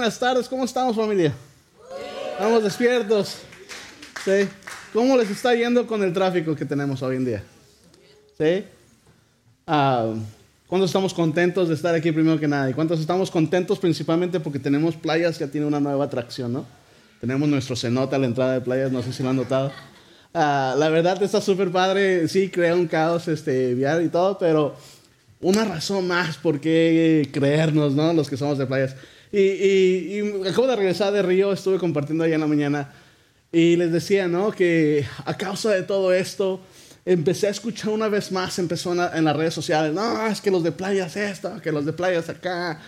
Buenas tardes, ¿cómo estamos familia? Estamos despiertos. ¿Sí? ¿Cómo les está yendo con el tráfico que tenemos hoy en día? ¿Sí? Ah, ¿Cuántos estamos contentos de estar aquí primero que nada? ¿Y cuántos estamos contentos principalmente porque tenemos playas que tiene una nueva atracción, ¿no? Tenemos nuestro cenote a la entrada de playas, no sé si lo han notado. Ah, la verdad está súper padre, sí, crea un caos este, vial y todo, pero una razón más por qué creernos, ¿no? Los que somos de playas. Y, y, acabo de regresar de Río, estuve compartiendo allá en la mañana y les decía, ¿no? Que a causa de todo esto, empecé a escuchar una vez más, empezó en, las redes sociales, no, es que los de playas esto, que los de playas acá,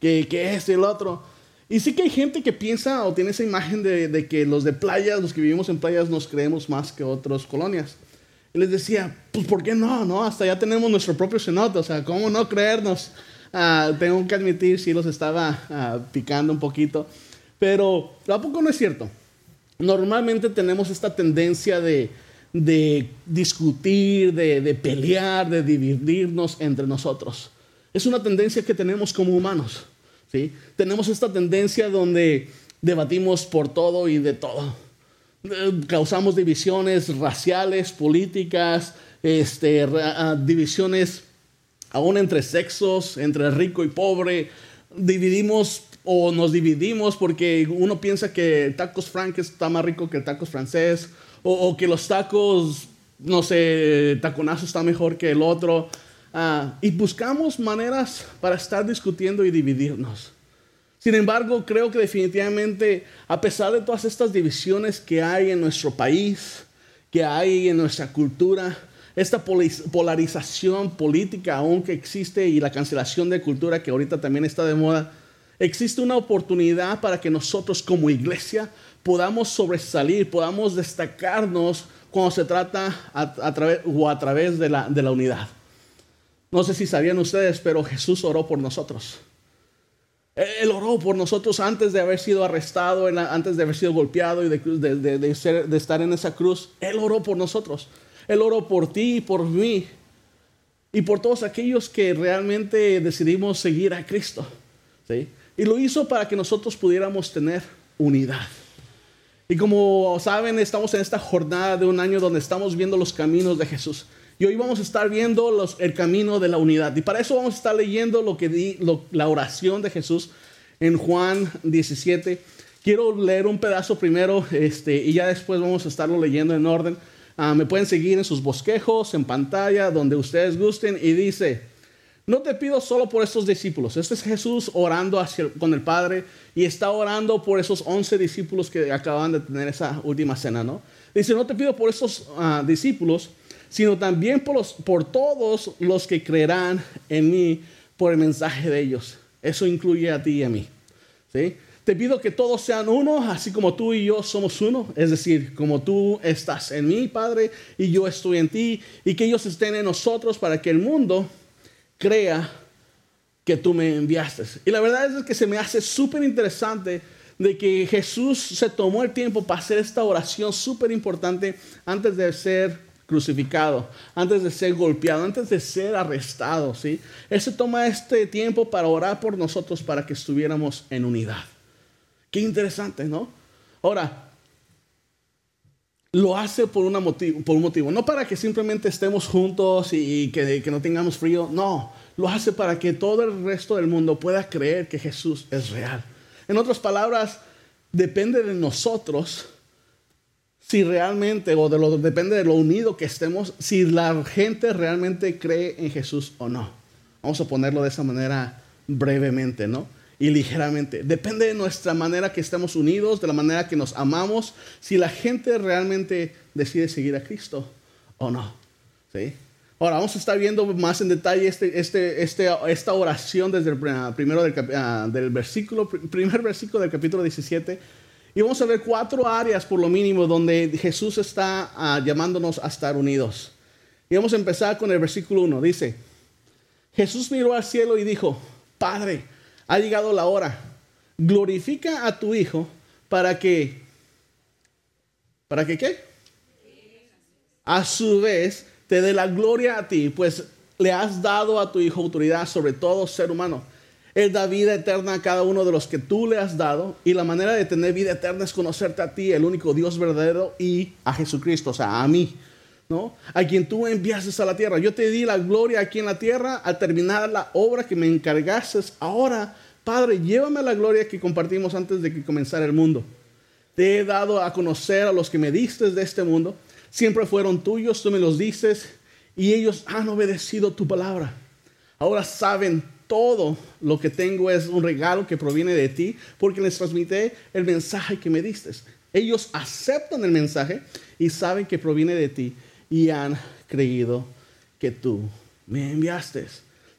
que, que esto y el otro. Y sí que hay gente que piensa o tiene esa imagen de, de, que los de playas, los que vivimos en playas, nos creemos más que otras colonias. Y les decía, pues ¿por qué no? no? Hasta ya tenemos nuestro propio cenote, o sea, ¿cómo no creernos? Ah, tengo que admitir, sí los estaba ah, picando un poquito, pero tampoco no es cierto. Normalmente tenemos esta tendencia de, discutir, de, pelear, de dividirnos entre nosotros. Es una tendencia que tenemos como humanos. ¿sí? Tenemos esta tendencia donde debatimos por todo y de todo. Eh, causamos divisiones raciales, políticas, este, ah, divisiones aún entre sexos, entre rico y pobre, dividimos o nos dividimos porque uno piensa que tacos frank está más rico que tacos francés, o, que los tacos, no sé, taconazo está mejor que el otro. Ah, y buscamos maneras para estar discutiendo y dividirnos. Sin embargo, creo que definitivamente, a pesar de todas estas divisiones que hay en nuestro país, que hay en nuestra cultura, esta polarización política aún que existe y la cancelación de cultura que ahorita también está de moda, existe una oportunidad para que nosotros como iglesia podamos sobresalir, podamos destacarnos cuando se trata o a través de la, unidad. No sé si sabían ustedes, pero Jesús oró por nosotros. Él oró por nosotros antes de haber sido arrestado, antes de haber sido golpeado y de, de, estar en esa cruz. Él oró por nosotros. Él oró por ti y por mí y por todos aquellos que realmente decidimos seguir a Cristo. ¿sí? Y lo hizo para que nosotros pudiéramos tener unidad. Y como saben, estamos en esta jornada de un año donde estamos viendo los caminos de Jesús. Y hoy vamos a estar viendo los, el camino de la unidad. Y para eso vamos a estar leyendo lo que di, la oración de Jesús en Juan 17. Quiero leer un pedazo primero este, y ya después vamos a estarlo leyendo en orden. Ah, me pueden seguir en sus bosquejos, en pantalla, donde ustedes gusten. Y dice, no te pido solo por estos discípulos. Este es Jesús orando con el Padre y está orando por esos once discípulos que acaban de tener esa última cena, ¿no? Dice, no te pido por estos ah, discípulos, sino también por, los, por todos los que creerán en mí por el mensaje de ellos. Eso incluye a ti y a mí. ¿sí? Te pido que todos sean uno, así como tú y yo somos uno. Es decir, como tú estás en mí, Padre, y yo estoy en ti, y que ellos estén en nosotros para que el mundo crea que tú me enviaste. Y la verdad es que se me hace súper interesante de que Jesús se tomó el tiempo para hacer esta oración súper importante antes de ser crucificado, antes de ser golpeado, antes de ser arrestado, ¿sí? Él se toma este tiempo para orar por nosotros para que estuviéramos en unidad. Qué interesante, ¿no? Ahora, lo hace por, una por un motivo, no para que simplemente estemos juntos y, que, que no tengamos frío, no, lo hace para que todo el resto del mundo pueda creer que Jesús es real. En otras palabras, depende de nosotros si realmente, o de lo, depende de lo unido que estemos, si la gente realmente cree en Jesús o no. Vamos a ponerlo de esa manera brevemente, ¿no? Y ligeramente. Depende de nuestra manera que estemos unidos, de la manera que nos amamos, si la gente realmente decide seguir a Cristo o no. ¿sí? Ahora vamos a estar viendo más en detalle este, este, este esta oración desde el primero del, ah, del, versículo, primer versículo del capítulo 17. Y vamos a ver cuatro áreas por lo mínimo donde Jesús está ah, llamándonos a estar unidos. Y vamos a empezar con el versículo 1. Dice, Jesús miró al cielo y dijo, Padre, ha llegado la hora. Glorifica a tu Hijo para que, ¿para que qué? A su vez te dé la gloria a ti, pues le has dado a tu Hijo autoridad sobre todo ser humano. Él da vida eterna a cada uno de los que tú le has dado. Y la manera de tener vida eterna es conocerte a ti, el único Dios verdadero, y a Jesucristo, o sea, a mí. ¿no? A quien tú enviaste a la tierra. Yo te di la gloria aquí en la tierra al terminar la obra que me encargaste. Ahora, Padre, llévame a la gloria que compartimos antes de que comenzara el mundo. Te he dado a conocer a los que me diste de este mundo. Siempre fueron tuyos, tú me los dices, y ellos han obedecido tu palabra. Ahora saben todo lo que tengo es un regalo que proviene de ti, porque les transmití el mensaje que me diste. Ellos aceptan el mensaje y saben que proviene de ti y han creído que tú me enviaste.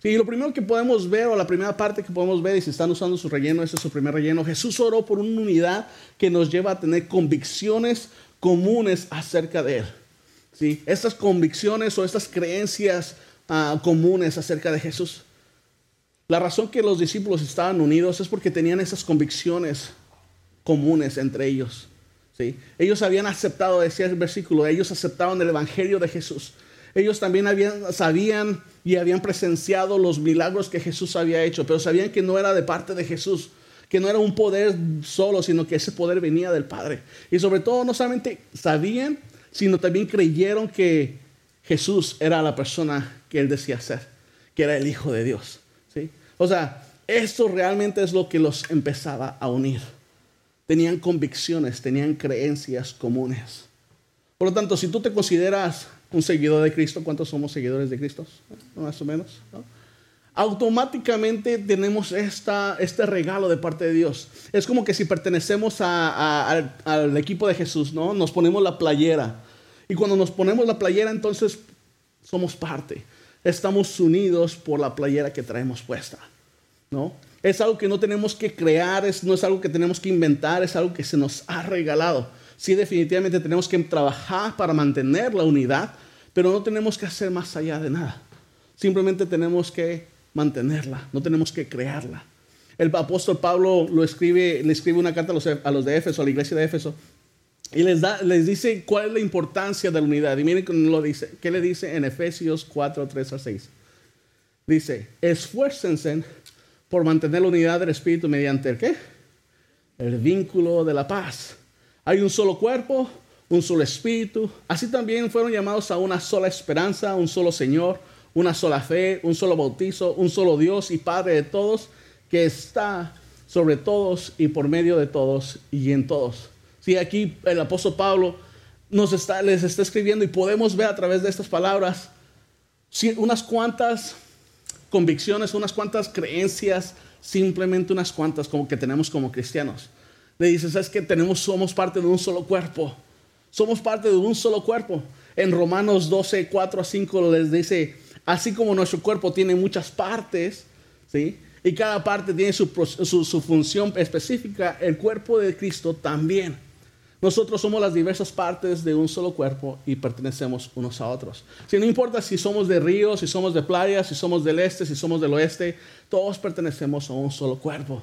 Sí, lo primero que podemos ver, o la primera parte que podemos ver, y si están usando su relleno, ese es su primer relleno, Jesús oró por una unidad que nos lleva a tener convicciones comunes acerca de Él. ¿Sí? Estas convicciones o estas creencias ah, comunes acerca de Jesús. La razón que los discípulos estaban unidos es porque tenían esas convicciones comunes entre ellos. ¿sí? Ellos habían aceptado, decía el versículo, ellos aceptaban el Evangelio de Jesús. Ellos también habían, sabían y habían presenciado los milagros que Jesús había hecho, pero sabían que no era de parte de Jesús, que no era un poder solo, sino que ese poder venía del Padre. Y sobre todo no solamente sabían, sino también creyeron que Jesús era la persona que él decía ser, que era el Hijo de Dios. ¿sí? O sea, esto realmente es lo que los empezaba a unir. Tenían convicciones, tenían creencias comunes. Por lo tanto, si tú te consideras un seguidor de Cristo, ¿cuántos somos seguidores de Cristo? Más o menos. Automáticamente tenemos esta, este regalo de parte de Dios. Es como que si pertenecemos al, al equipo de Jesús, ¿no? Nos ponemos la playera. Y cuando nos ponemos la playera, entonces somos parte. Estamos unidos por la playera que traemos puesta. ¿no? Es algo que no tenemos que crear, es, no es algo que tenemos que inventar, es algo que se nos ha regalado. Sí, definitivamente tenemos que trabajar para mantener la unidad, pero no tenemos que hacer más allá de nada. Simplemente tenemos que mantenerla, no tenemos que crearla. El apóstol Pablo lo escribe, le escribe una carta a los, a los de Éfeso, a la iglesia de Éfeso, y les, da, les dice cuál es la importancia de la unidad. Y miren cómo lo dice. ¿Qué le dice en Efesios 4, 3 a 6? Dice, esfuércense por mantener la unidad del Espíritu mediante el qué? El vínculo de la paz. Hay un solo cuerpo, un solo Espíritu. Así también fueron llamados a una sola esperanza, un solo Señor, una sola fe, un solo bautizo, un solo Dios y Padre de todos, que está sobre todos y por medio de todos y en todos. Sí, aquí el apóstol Pablo nos está, les está escribiendo y podemos ver a través de estas palabras unas cuantas convicciones, unas cuantas creencias, simplemente unas cuantas como que tenemos como cristianos. Le dices, es que tenemos, somos parte de un solo cuerpo. Somos parte de un solo cuerpo. En Romanos 12, 4 a 5 les dice, así como nuestro cuerpo tiene muchas partes, ¿sí? Y cada parte tiene su, su, función específica, el cuerpo de Cristo también. Nosotros somos las diversas partes de un solo cuerpo y pertenecemos unos a otros. Si no importa si somos de ríos, si somos de playas, si somos del este, si somos del oeste, todos pertenecemos a un solo cuerpo.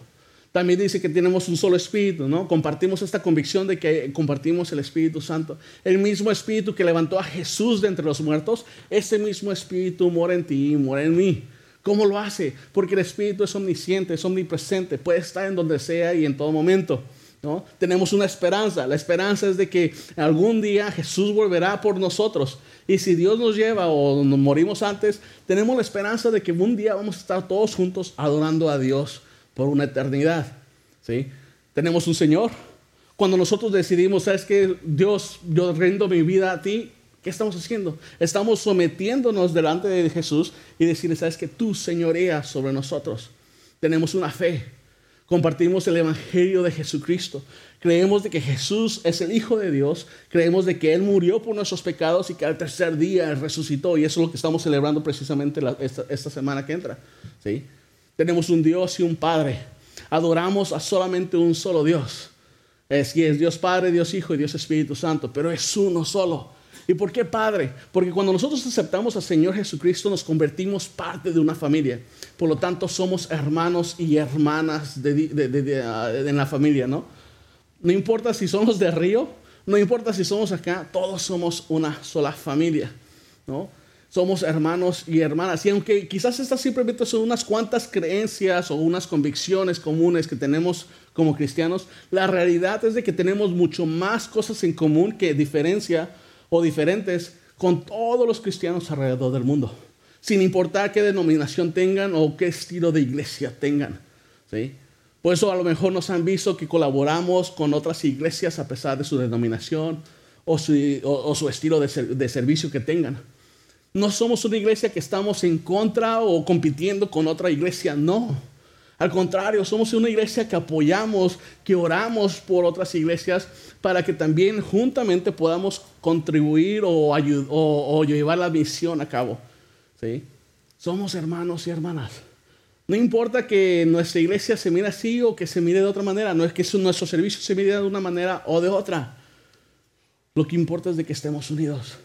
También dice que tenemos un solo espíritu, ¿no? Compartimos esta convicción de que compartimos el Espíritu Santo. El mismo espíritu que levantó a Jesús de entre los muertos, ese mismo espíritu mora en ti mora en mí. ¿Cómo lo hace? Porque el espíritu es omnisciente, es omnipresente, puede estar en donde sea y en todo momento. ¿no? Tenemos una esperanza. La esperanza es de que algún día Jesús volverá por nosotros. Y si Dios nos lleva o nos morimos antes, tenemos la esperanza de que un día vamos a estar todos juntos adorando a Dios por una eternidad. ¿sí? Tenemos un Señor. Cuando nosotros decidimos, sabes que Dios, yo rindo mi vida a ti, ¿qué estamos haciendo? Estamos sometiéndonos delante de Jesús y decirle, sabes que tú señoreas sobre nosotros. Tenemos una fe compartimos el Evangelio de Jesucristo. Creemos de que Jesús es el Hijo de Dios. Creemos de que Él murió por nuestros pecados y que al tercer día resucitó. Y eso es lo que estamos celebrando precisamente esta, semana que entra. ¿sí? Tenemos un Dios y un Padre. Adoramos a solamente un solo Dios. Es que es Dios Padre, Dios Hijo y Dios Espíritu Santo. Pero es uno solo. ¿Y por qué Padre? Porque cuando nosotros aceptamos al Señor Jesucristo nos convertimos parte de una familia. Por lo tanto, somos hermanos y hermanas ah, en la familia, ¿no? No importa si somos de Río, no importa si somos acá, todos somos una sola familia, ¿no? Somos hermanos y hermanas. Y aunque quizás estas simplemente son unas cuantas creencias o unas convicciones comunes que tenemos como cristianos, la realidad es de que tenemos mucho más cosas en común que diferencia o diferentes con todos los cristianos alrededor del mundo, sin importar qué denominación tengan o qué estilo de iglesia tengan. ¿sí? Por eso a lo mejor nos han visto que colaboramos con otras iglesias a pesar de su denominación o su, estilo de, de servicio que tengan. No somos una iglesia que estamos en contra o compitiendo con otra iglesia, no. Al contrario, somos una iglesia que apoyamos, que oramos por otras iglesias para que también juntamente podamos contribuir o, o, llevar la misión a cabo. ¿sí? Somos hermanos y hermanas. No importa que nuestra iglesia se mire así o que se mire de otra manera, no es que nuestro servicio se mire de una manera o de otra. Lo que importa es de que estemos unidos.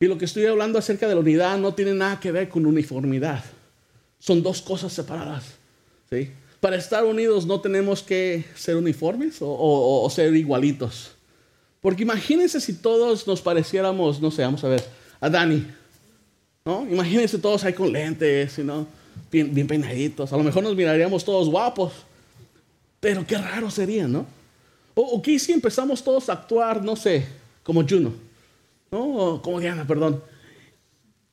Y lo que estoy hablando acerca de la unidad no tiene nada que ver con uniformidad. Son dos cosas separadas. ¿sí? Para estar unidos no tenemos que ser uniformes o, ser igualitos. Porque imagínense si todos nos pareciéramos, no sé, vamos a ver, a Dani. ¿no? Imagínense todos ahí con lentes, ¿no? bien, bien peinaditos. A lo mejor nos miraríamos todos guapos. Pero qué raro sería, ¿no? O, o qué si empezamos todos a actuar, no sé, como Juno. ¿No? Como Diana, perdón.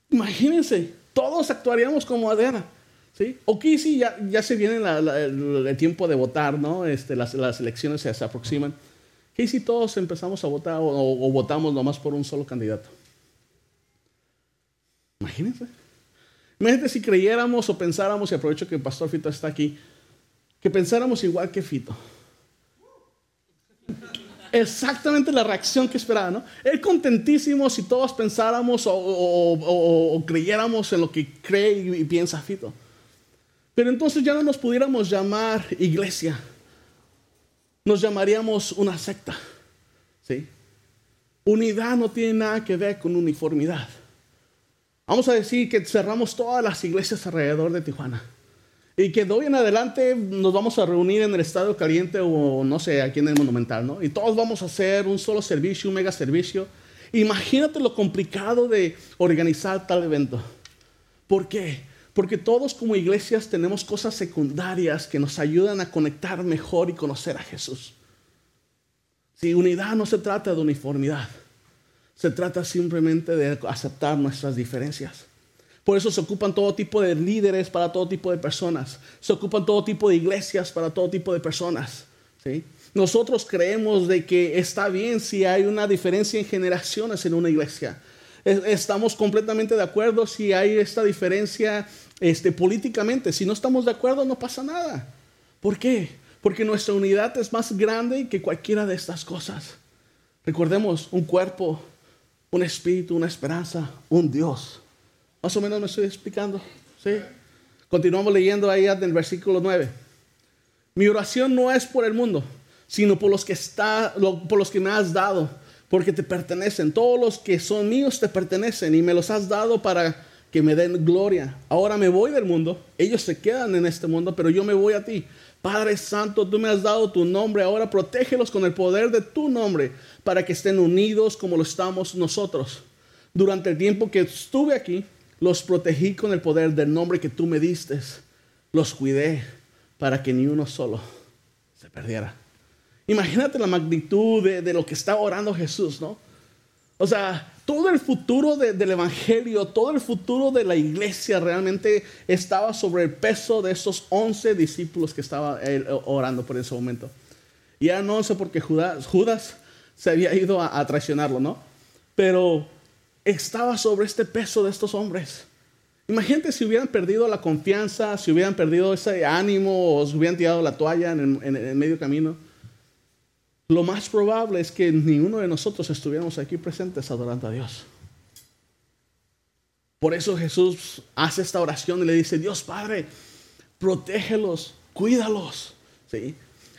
Imagínense, todos actuaríamos como Diana. ¿Sí? O qué si ya, ya se viene el, tiempo de votar, ¿no? Este, las, las elecciones se, aproximan. ¿Qué si todos empezamos a votar o, o, votamos nomás por un solo candidato? Imagínense. Imagínate si creyéramos o pensáramos, y aprovecho que el pastor Fito está aquí, que pensáramos igual que Fito. Exactamente la reacción que esperaba, ¿no? Él contentísimo si todos pensáramos o, creyéramos en lo que cree y, y piensa Fito. Pero entonces ya no nos pudiéramos llamar iglesia, nos llamaríamos una secta. ¿sí? Unidad no tiene nada que ver con uniformidad. Vamos a decir que cerramos todas las iglesias alrededor de Tijuana. Y que de hoy en adelante nos vamos a reunir en el Estadio Caliente o no sé, aquí en el Monumental, ¿no? Y todos vamos a hacer un solo servicio, un mega servicio. Imagínate lo complicado de organizar tal evento. ¿Por qué? Porque todos como iglesias tenemos cosas secundarias que nos ayudan a conectar mejor y conocer a Jesús. Si unidad no se trata de uniformidad, se trata simplemente de aceptar nuestras diferencias. Por eso se ocupan todo tipo de líderes para todo tipo de personas. Se ocupan todo tipo de iglesias para todo tipo de personas. ¿sí? Nosotros creemos de que está bien si hay una diferencia en generaciones en una iglesia. Estamos completamente de acuerdo si hay esta diferencia este, políticamente. Si no estamos de acuerdo, no pasa nada. ¿Por qué? Porque nuestra unidad es más grande que cualquiera de estas cosas. Recordemos, un cuerpo, un espíritu, una esperanza, un Dios. Más o menos me estoy explicando. ¿sí? Continuamos leyendo ahí en el versículo 9. Mi oración no es por el mundo, sino por los que, está, por los que me has dado, porque te pertenecen. Todos los que son míos te pertenecen y me los has dado para que me den gloria. Ahora me voy del mundo, ellos se quedan en este mundo, pero yo me voy a ti. Padre Santo, tú me has dado tu nombre, ahora protégelos con el poder de tu nombre para que estén unidos como lo estamos nosotros. Durante el tiempo que estuve aquí, los protegí con el poder del nombre que tú me diste. Los cuidé para que ni uno solo se perdiera. Imagínate la magnitud de, lo que está orando Jesús, ¿no? O sea, todo el futuro del Evangelio, todo el futuro de la iglesia realmente estaba sobre el peso de esos 11 discípulos que estaba orando por ese momento. Y eran 11 porque Judas, Judas se había ido a, traicionarlo, ¿no? Pero estaba sobre este peso de estos hombres. Imagínate si hubieran perdido la confianza, si hubieran perdido ese ánimo o si hubieran tirado la toalla en el medio camino lo más probable es que ninguno de nosotros estuviéramos aquí presentes adorando a Dios. Por eso Jesús hace esta oración y le dice, Dios Padre, protégelos, cuídalos. ¿sí?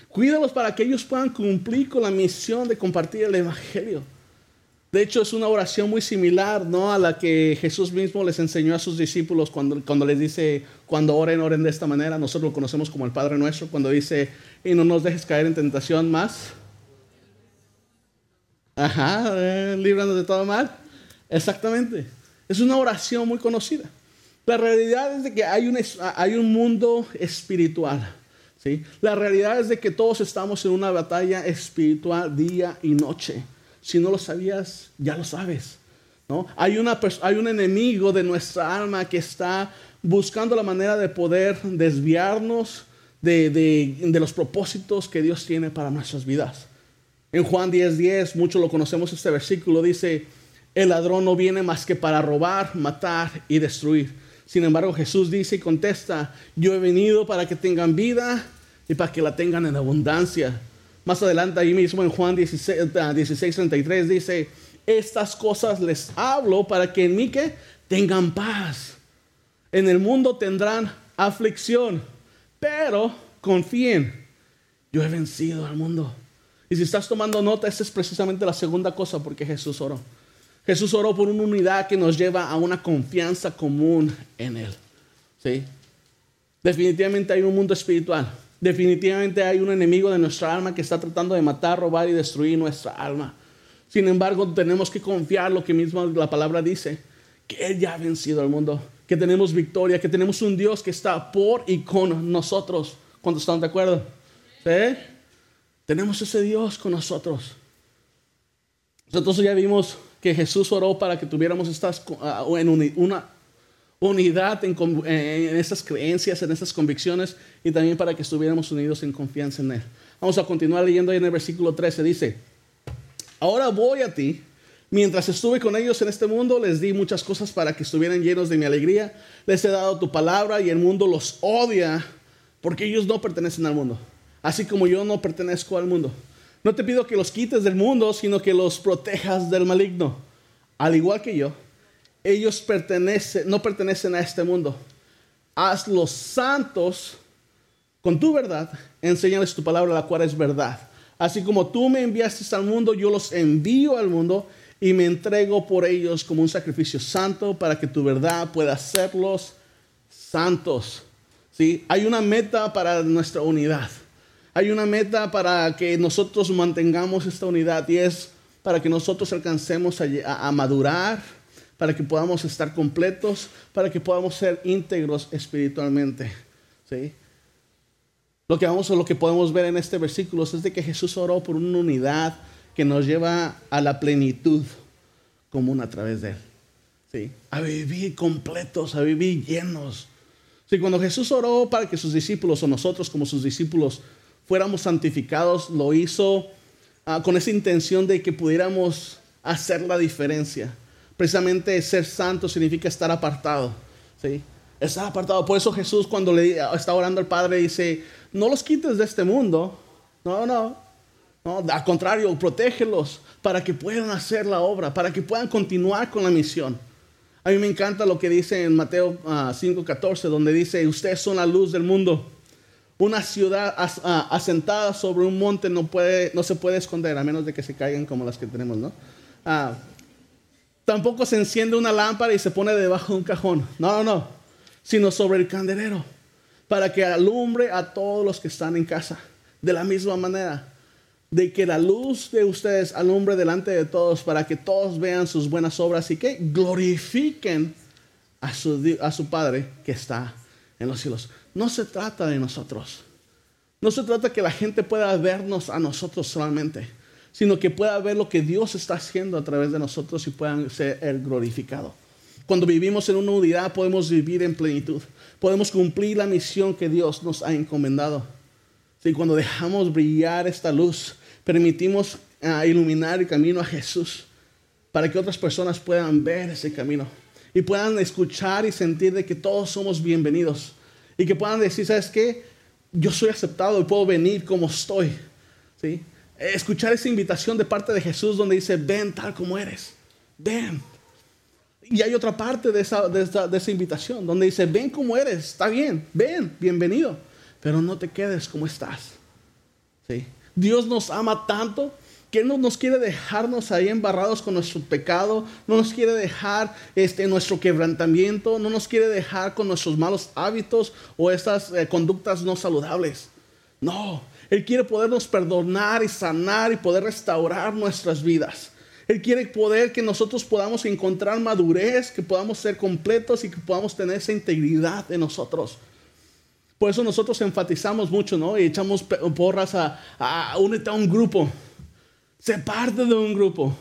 Cuídalos para que ellos puedan cumplir con la misión de compartir el Evangelio. De hecho, es una oración muy similar ¿no? a la que Jesús mismo les enseñó a sus discípulos cuando, cuando les dice, cuando oren, oren de esta manera. Nosotros lo conocemos como el Padre Nuestro, cuando dice, y no nos dejes caer en tentación más Ajá, eh, de todo mal. Exactamente. Es una oración muy conocida. La realidad es de que hay un, hay un mundo espiritual. ¿sí? La realidad es de que todos estamos en una batalla espiritual día y noche. Si no lo sabías, ya lo sabes. ¿no? Hay, una, hay un enemigo de nuestra alma que está buscando la manera de poder desviarnos de, de, los propósitos que Dios tiene para nuestras vidas. En Juan 10:10, 10, mucho lo conocemos este versículo, dice, el ladrón no viene más que para robar, matar y destruir. Sin embargo, Jesús dice y contesta, yo he venido para que tengan vida y para que la tengan en abundancia. Más adelante, ahí mismo en Juan 16, 16 33 dice, estas cosas les hablo para que en mí que tengan paz. En el mundo tendrán aflicción, pero confíen, yo he vencido al mundo. Y si estás tomando nota, esta es precisamente la segunda cosa porque Jesús oró. Jesús oró por una unidad que nos lleva a una confianza común en Él. ¿Sí? Definitivamente hay un mundo espiritual. Definitivamente hay un enemigo de nuestra alma que está tratando de matar, robar y destruir nuestra alma. Sin embargo, tenemos que confiar lo que mismo la palabra dice, que Él ya ha vencido al mundo que tenemos victoria, que tenemos un Dios que está por y con nosotros. ¿Cuántos están de acuerdo? ¿Sí? Tenemos ese Dios con nosotros. Entonces ya vimos que Jesús oró para que tuviéramos estas, ah, unidad en, en esas creencias, en esas convicciones y también para que estuviéramos unidos en confianza en Él. Vamos a continuar leyendo ahí en el versículo 13. Dice, ahora voy a ti Mientras estuve con ellos en este mundo, les di muchas cosas para que estuvieran llenos de mi alegría. Les he dado tu palabra y el mundo los odia porque ellos no pertenecen al mundo, así como yo no pertenezco al mundo. No te pido que los quites del mundo, sino que los protejas del maligno. Al igual que yo, ellos pertenecen, no pertenecen a este mundo. Haz los santos con tu verdad, enséñales tu palabra, la cual es verdad. Así como tú me enviaste al mundo, yo los envío al mundo y me entrego por ellos como un sacrificio santo para que tu verdad pueda hacerlos santos. ¿Sí? Hay una meta para nuestra unidad. Hay una meta para que nosotros mantengamos esta unidad y es para que nosotros alcancemos a, madurar, para que podamos estar completos, para que podamos ser íntegros espiritualmente. ¿Sí? Lo que vamos a lo que podemos ver en este versículo es de que Jesús oró por una unidad que nos lleva a la plenitud común a través de Él. ¿sí? A vivir completos, a vivir llenos. Sí, cuando Jesús oró para que sus discípulos o nosotros como sus discípulos fuéramos santificados, lo hizo ah, con esa intención de que pudiéramos hacer la diferencia. Precisamente ser santo significa estar apartado. ¿sí? Estar apartado. Por eso Jesús cuando le está orando al Padre dice, no los quites de este mundo. No, no, no, al contrario, protégelos para que puedan hacer la obra, para que puedan continuar con la misión. A mí me encanta lo que dice en Mateo 5:14, ah, donde dice, ustedes son la luz del mundo. Una ciudad ah, asentada sobre un monte no, puede, no se puede esconder, a menos de que se caigan como las que tenemos, ¿no? Ah, tampoco se enciende una lámpara y se pone debajo de un cajón. No, no, no. Sino sobre el candelero, para que alumbre a todos los que están en casa. De la misma manera, de que la luz de ustedes alumbre delante de todos para que todos vean sus buenas obras y que glorifiquen a su, Padre que está en los cielos. No se trata de nosotros. No se trata que la gente pueda vernos a nosotros solamente, sino que pueda ver lo que Dios está haciendo a través de nosotros y puedan ser el glorificado. Cuando vivimos en una unidad podemos vivir en plenitud. Podemos cumplir la misión que Dios nos ha encomendado. Y cuando dejamos brillar esta luz, permitimos ah, iluminar el camino a Jesús para que otras personas puedan ver ese camino y puedan escuchar y sentir de que todos somos bienvenidos y que puedan decir, ¿sabes qué? Yo soy aceptado y puedo venir como estoy. ¿Sí? Escuchar esa invitación de parte de Jesús donde dice, ven tal como eres, ven. Y hay otra parte de esa, de de esa invitación donde dice, ven como eres, está bien, ven, bienvenido pero no te quedes como estás. ¿Sí? Dios nos ama tanto que no nos quiere dejarnos ahí embarrados con nuestro pecado, no nos quiere dejar este, nuestro quebrantamiento, no nos quiere dejar con nuestros malos hábitos o estas eh, conductas no saludables. No, Él quiere podernos perdonar y sanar y poder restaurar nuestras vidas. Él quiere poder que nosotros podamos encontrar madurez, que podamos ser completos y que podamos tener esa integridad en nosotros. Por eso nosotros enfatizamos mucho, ¿no? Y echamos porras a, únete a un grupo. Sé parte de un grupo.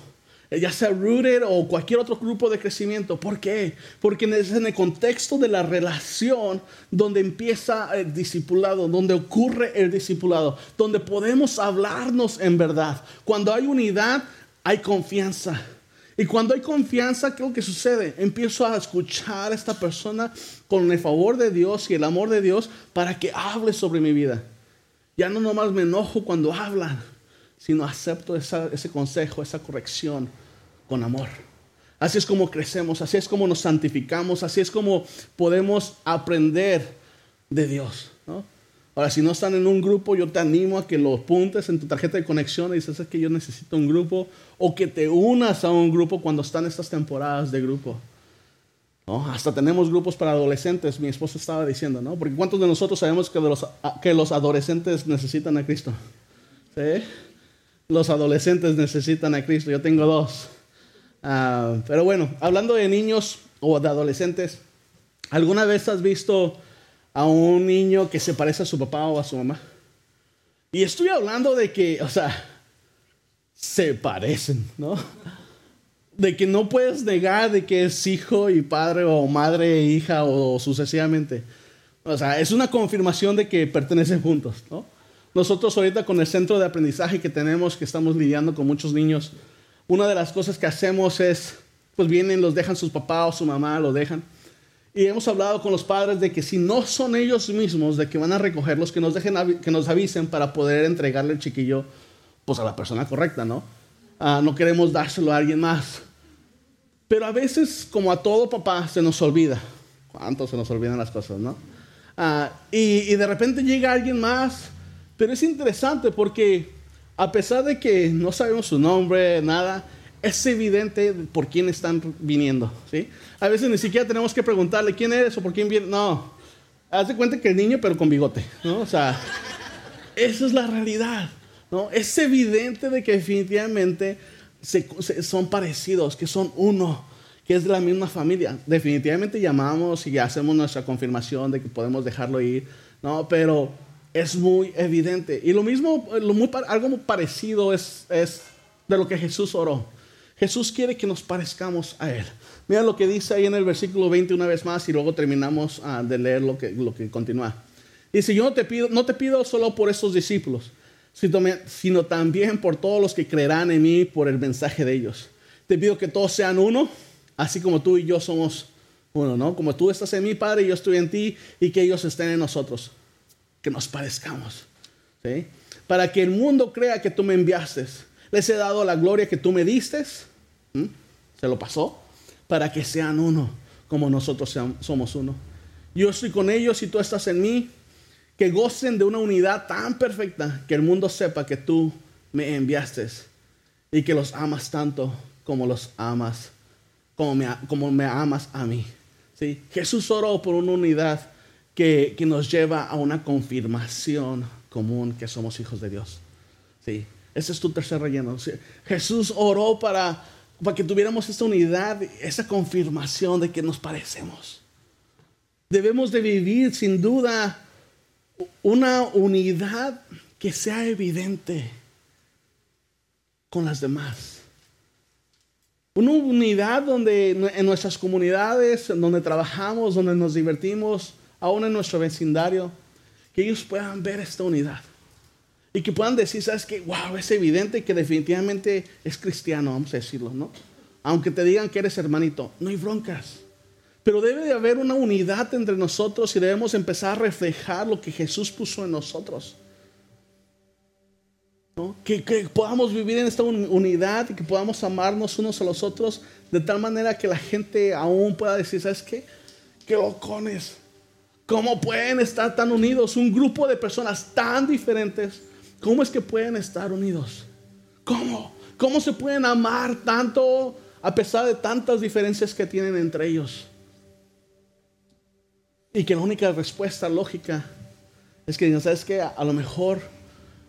Ya sea Rooted o cualquier otro grupo de crecimiento. ¿Por qué? Porque es en el contexto de la relación donde empieza el discipulado, donde ocurre el discipulado, donde podemos hablarnos en verdad. Cuando hay unidad, hay confianza. Y cuando hay confianza, ¿qué es lo que sucede? Empiezo a escuchar a esta persona con el favor de Dios y el amor de Dios para que hable sobre mi vida. Ya no nomás me enojo cuando hablan, sino acepto ese consejo, esa corrección con amor. Así es como crecemos, así es como nos santificamos, así es como podemos aprender de Dios. Ahora, si no están en un grupo, yo te animo a que lo apuntes en tu tarjeta de conexión y dices que yo necesito un grupo o que te unas a un grupo cuando están estas temporadas de grupo. Hasta tenemos grupos para adolescentes, mi esposo estaba diciendo, ¿no? Porque ¿cuántos de nosotros sabemos que, los, que los adolescentes necesitan a Cristo? Los adolescentes necesitan a Cristo, yo tengo dos. Ah, pero bueno, hablando de niños o de adolescentes, ¿alguna vez has visto a un niño que se parece a su papá o a su mamá. Y estoy hablando de que, o sea, se parecen, ¿no? De que no puedes negar de que es hijo y padre o madre e hija o sucesivamente. O sea, es una confirmación de que pertenecen juntos, ¿no? Nosotros ahorita con el centro de aprendizaje que tenemos, que estamos lidiando con muchos niños, una de las cosas que hacemos es, pues vienen, los dejan sus papás o su mamá, lo dejan y hemos hablado con los padres de que si no son ellos mismos de que van a recogerlos, que nos dejen, que nos avisen para poder entregarle el chiquillo pues a la persona correcta, ¿no? Ah, no queremos dárselo a alguien más. Pero a veces, como a todo papá, se nos olvida. ¿Cuánto se nos olvidan las cosas, no? Ah, y, y de repente llega alguien más. Pero es interesante porque a pesar de que no sabemos su nombre, nada, es evidente por quién están viniendo, ¿sí? A veces ni siquiera tenemos que preguntarle quién eres o por quién viene. No, haz de cuenta que el niño, pero con bigote, ¿no? O sea, esa es la realidad, ¿no? Es evidente de que definitivamente son parecidos, que son uno, que es de la misma familia. Definitivamente llamamos y hacemos nuestra confirmación de que podemos dejarlo ir, ¿no? Pero es muy evidente. Y lo mismo, lo algo parecido es, de lo que Jesús oró. Jesús quiere que nos parezcamos a Él. Mira lo que dice ahí en el versículo 20 una vez más y luego terminamos ah, de leer lo que, lo que continúa. Dice, yo no te, pido, no te pido solo por estos discípulos, sino también por todos los que creerán en mí por el mensaje de ellos. Te pido que todos sean uno, así como tú y yo somos uno, ¿no? Como tú estás en mí, Padre, y yo estoy en ti, y que ellos estén en nosotros. Que nos parezcamos, ¿sí? Para que el mundo crea que tú me enviaste les he dado la gloria que tú me diste. Se lo pasó. Para que sean uno, como nosotros somos uno. Yo estoy con ellos y tú estás en mí. Que gocen de una unidad tan perfecta que el mundo sepa que tú me enviaste y que los amas tanto como los amas, como me, como me amas a mí. ¿Sí? Jesús oró por una unidad que, que, nos lleva a una confirmación común que somos hijos de Dios. ¿Sí? Ese es tu tercer relleno. Jesús oró para, para que tuviéramos esta unidad, esa confirmación de que nos parecemos. Debemos de vivir sin duda una unidad que sea evidente con las demás. Una unidad donde en nuestras comunidades, donde trabajamos, donde nos divertimos, aún en nuestro vecindario, que ellos puedan ver esta unidad. Y que puedan decir, ¿sabes qué? Wow, es evidente que definitivamente es cristiano, vamos a decirlo, ¿no? Aunque te digan que eres hermanito, no hay broncas. Pero debe de haber una unidad entre nosotros y debemos empezar a reflejar lo que Jesús puso en nosotros. ¿No? Que, que, podamos vivir en esta unidad y que podamos amarnos unos a los otros de tal manera que la gente aún pueda decir, ¿sabes qué? ¡Qué locones! ¿Cómo pueden estar tan unidos? Un grupo de personas tan diferentes ¿Cómo es que pueden estar unidos? ¿Cómo? ¿Cómo se pueden amar tanto a pesar de tantas diferencias que tienen entre ellos? Y que la única respuesta lógica es que ¿sabes qué? A lo mejor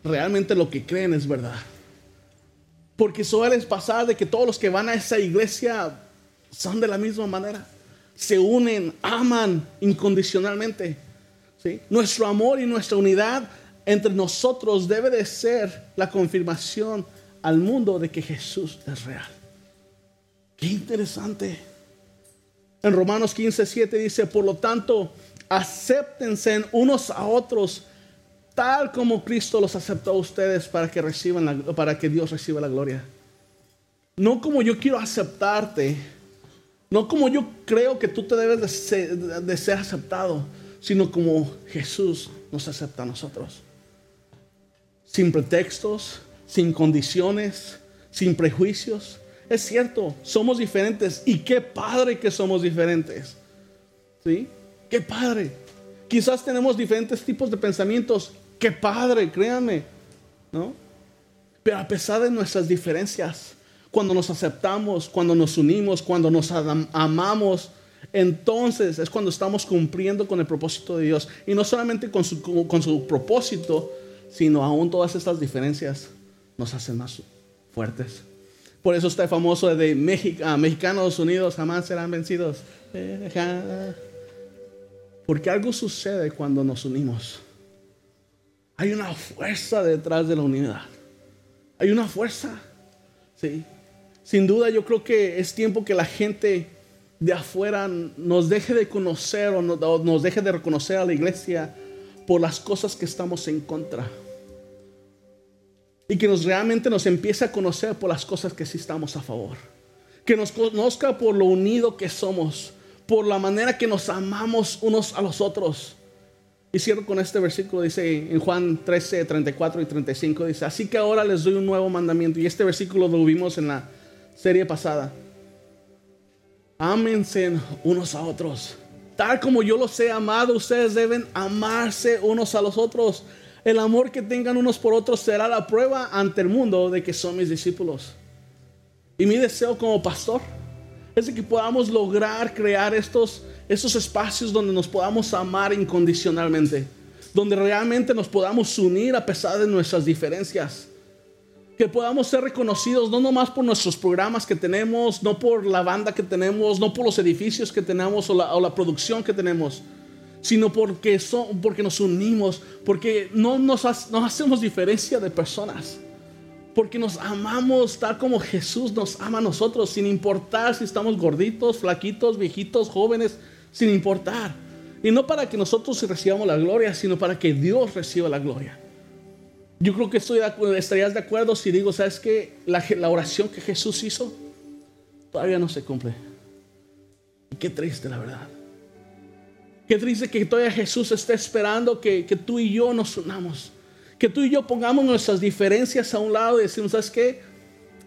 realmente lo que creen es verdad. Porque suele pasar de que todos los que van a esa iglesia son de la misma manera. Se unen, aman incondicionalmente. Nuestro amor y nuestra unidad entre nosotros debe de ser la confirmación al mundo de que Jesús es real. Qué interesante. En Romanos 15, 7 dice, por lo tanto, acéptense unos a otros tal como Cristo los aceptó a ustedes para que reciban para que Dios reciba la gloria. No como yo quiero aceptarte, no como yo creo que tú te debes de ser, aceptado, sino como Jesús nos acepta a nosotros. Sin pretextos, sin condiciones, sin prejuicios. Es cierto, somos diferentes y qué padre que somos diferentes. ¿Sí? Qué padre. Quizás tenemos diferentes tipos de pensamientos. Qué padre, créanme. ¿No? Pero a pesar de nuestras diferencias, cuando nos aceptamos, cuando nos unimos, cuando nos amamos, entonces es cuando estamos cumpliendo con el propósito de Dios. Y no solamente con su, propósito, sino aún todas estas diferencias nos hacen más fuertes. Por eso está famoso de México, ah, Mexicanos Unidos jamás serán vencidos. Porque algo sucede cuando nos unimos. Hay una fuerza detrás de la unidad. Hay una fuerza. Sí. Sin duda yo creo que es tiempo que la gente de afuera nos deje de conocer o nos deje de reconocer a la iglesia por las cosas que estamos en contra y que nos realmente nos empiece a conocer por las cosas que sí estamos a favor. Que nos conozca por lo unido que somos, por la manera que nos amamos unos a los otros. Y cierro con este versículo, dice en Juan 13, 34 y 35, dice, así que ahora les doy un nuevo mandamiento. Y este versículo lo vimos en la serie pasada. Ámense unos a otros. Tal como yo los he amado, ustedes deben amarse unos a los otros. El amor que tengan unos por otros será la prueba ante el mundo de que son mis discípulos. Y mi deseo como pastor es de que podamos lograr crear estos, estos espacios donde nos podamos amar incondicionalmente, donde realmente nos podamos unir a pesar de nuestras diferencias, que podamos ser reconocidos no nomás por nuestros programas que tenemos, no por la banda que tenemos, no por los edificios que tenemos o la, producción que tenemos, sino porque, son, porque nos unimos, porque no nos, hacemos diferencia de personas, porque nos amamos tal como Jesús nos ama a nosotros, sin importar si estamos gorditos, flaquitos, viejitos, jóvenes, sin importar. Y no para que nosotros recibamos la gloria, sino para que Dios reciba la gloria. Yo creo que estoy estarías de acuerdo si digo, ¿sabes que la, oración que Jesús hizo todavía no se cumple? Y qué triste, la verdad. Qué triste que todavía Jesús esté esperando que, tú y yo nos unamos. Que tú y yo pongamos nuestras diferencias a un lado y decimos, ¿sabes qué?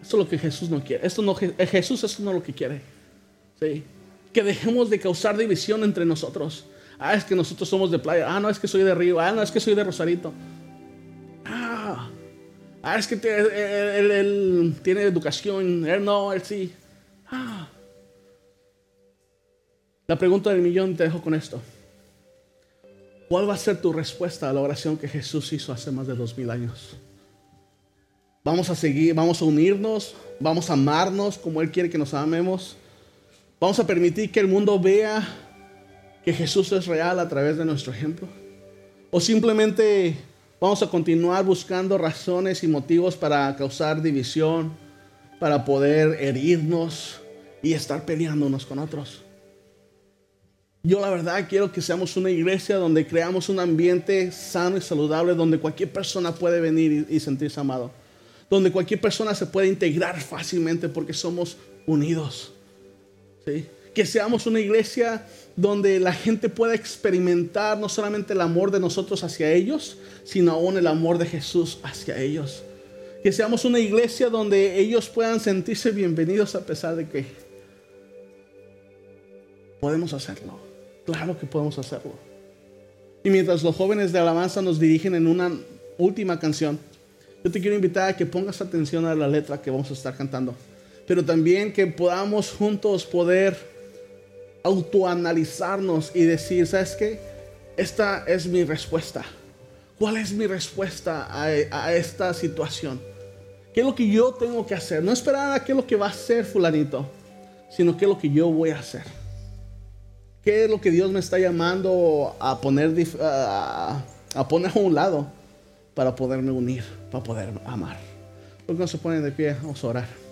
Esto es lo que Jesús no quiere. Esto no, Jesús esto no es lo que quiere. ¿Sí? Que dejemos de causar división entre nosotros. Ah, es que nosotros somos de playa. Ah, no, es que soy de Río. Ah, no, es que soy de Rosarito. Ah, es que él, tiene educación. Él no, él sí. Ah. La pregunta del millón te dejo con esto. ¿Cuál va a ser tu respuesta a la oración que Jesús hizo hace más de dos mil años? Vamos a seguir, vamos a unirnos, vamos a amarnos como Él quiere que nos amemos. Vamos a permitir que el mundo vea que Jesús es real a través de nuestro ejemplo. O simplemente vamos a continuar buscando razones y motivos para causar división, para poder herirnos y estar peleando unos con otros. Yo la verdad quiero que seamos una iglesia donde creamos un ambiente sano y saludable, donde cualquier persona puede venir y, sentirse amado, donde cualquier persona se puede integrar fácilmente porque somos unidos. ¿sí? Que seamos una iglesia donde la gente pueda experimentar no solamente el amor de nosotros hacia ellos, sino aún el amor de Jesús hacia ellos. Que seamos una iglesia donde ellos puedan sentirse bienvenidos a pesar de que podemos hacerlo. Claro que podemos hacerlo. Y mientras los jóvenes de alabanza nos dirigen en una última canción, yo te quiero invitar a que pongas atención a la letra que vamos a estar cantando, pero también que podamos juntos poder autoanalizarnos y decir, ¿sabes qué? Esta es mi respuesta. ¿Cuál es mi respuesta a, a esta situación? ¿Qué es lo que yo tengo que hacer? No esperar a qué es lo que va a hacer fulanito, sino qué es lo que yo voy a hacer. ¿Qué es lo que Dios me está llamando a poner, a, poner a un lado para poderme unir, para poder amar? ¿Por qué no se ponen de pie? Vamos a orar.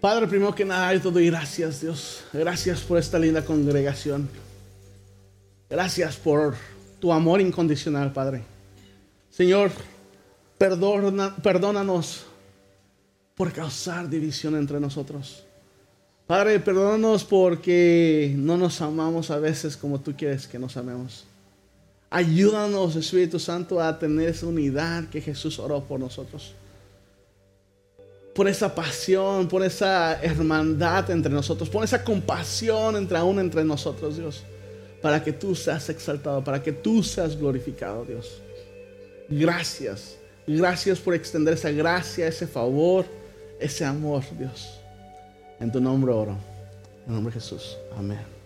Padre, primero que nada, yo te doy gracias, Dios. Gracias por esta linda congregación. Gracias por tu amor incondicional, Padre. Señor, perdona, perdónanos por causar división entre nosotros. Padre, perdónanos porque no nos amamos a veces como tú quieres que nos amemos. Ayúdanos, Espíritu Santo, a tener esa unidad que Jesús oró por nosotros. Por esa pasión, por esa hermandad entre nosotros, por esa compasión entre aún entre nosotros, Dios. Para que tú seas exaltado, para que tú seas glorificado, Dios. Gracias. Gracias por extender esa gracia, ese favor, ese amor, Dios. En tu nombre oro. En nombre de Jesús. Amén.